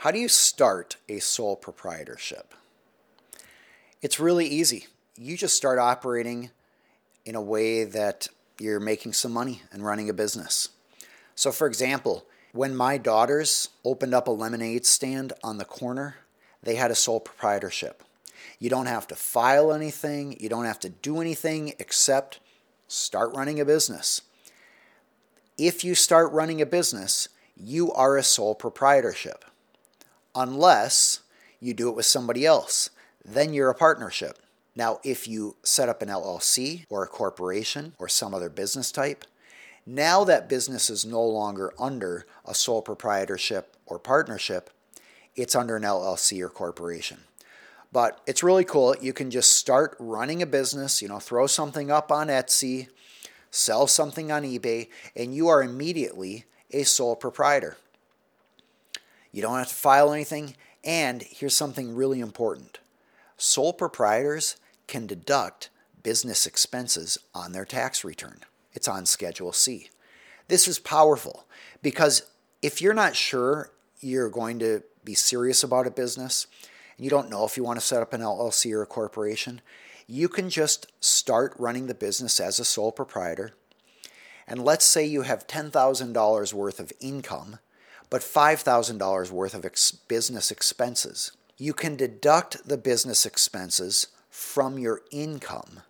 How do you start a sole proprietorship? It's really easy. You just start operating in a way that you're making some money and running a business. So, for example, when my daughters opened up a lemonade stand on the corner, they had a sole proprietorship. You don't have to file anything, you don't have to do anything except start running a business. If you start running a business, you are a sole proprietorship. Unless you do it with somebody else, then you're a partnership. Now, if you set up an LLC or a corporation or some other business type, now that business is no longer under a sole proprietorship or partnership, it's under an LLC or corporation. But it's really cool. You can just start running a business, you know, throw something up on Etsy, sell something on eBay, and you are immediately a sole proprietor. You don't have to file anything. And here's something really important sole proprietors can deduct business expenses on their tax return. It's on Schedule C. This is powerful because if you're not sure you're going to be serious about a business and you don't know if you want to set up an LLC or a corporation, you can just start running the business as a sole proprietor. And let's say you have $10,000 worth of income, but $5,000 worth of ex- business expenses. You can deduct the business expenses from your income,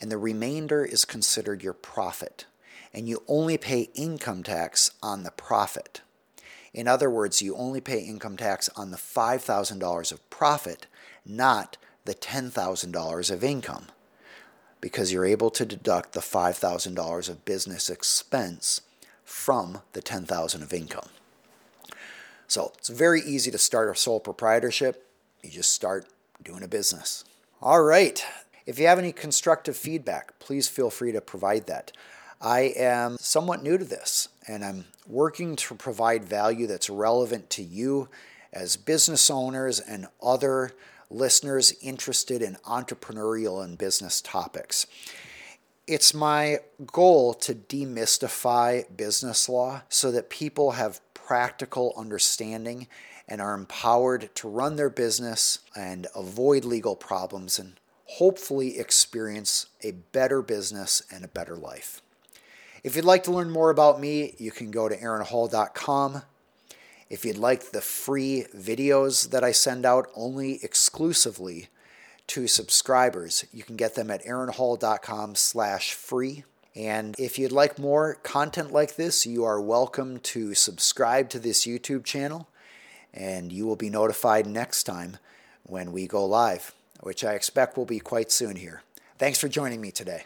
and the remainder is considered your profit. And you only pay income tax on the profit. In other words, you only pay income tax on the $5,000 of profit, not the $10,000 of income because you're able to deduct the $5,000 of business expense from the 10,000 of income. So, it's very easy to start a sole proprietorship. You just start doing a business. All right. If you have any constructive feedback, please feel free to provide that. I am somewhat new to this and I'm working to provide value that's relevant to you as business owners and other listeners interested in entrepreneurial and business topics. It's my goal to demystify business law so that people have practical understanding and are empowered to run their business and avoid legal problems and hopefully experience a better business and a better life. If you'd like to learn more about me, you can go to aaronhall.com if you'd like the free videos that I send out only exclusively to subscribers, you can get them at aaronhall.com slash free. And if you'd like more content like this, you are welcome to subscribe to this YouTube channel, and you will be notified next time when we go live, which I expect will be quite soon here. Thanks for joining me today.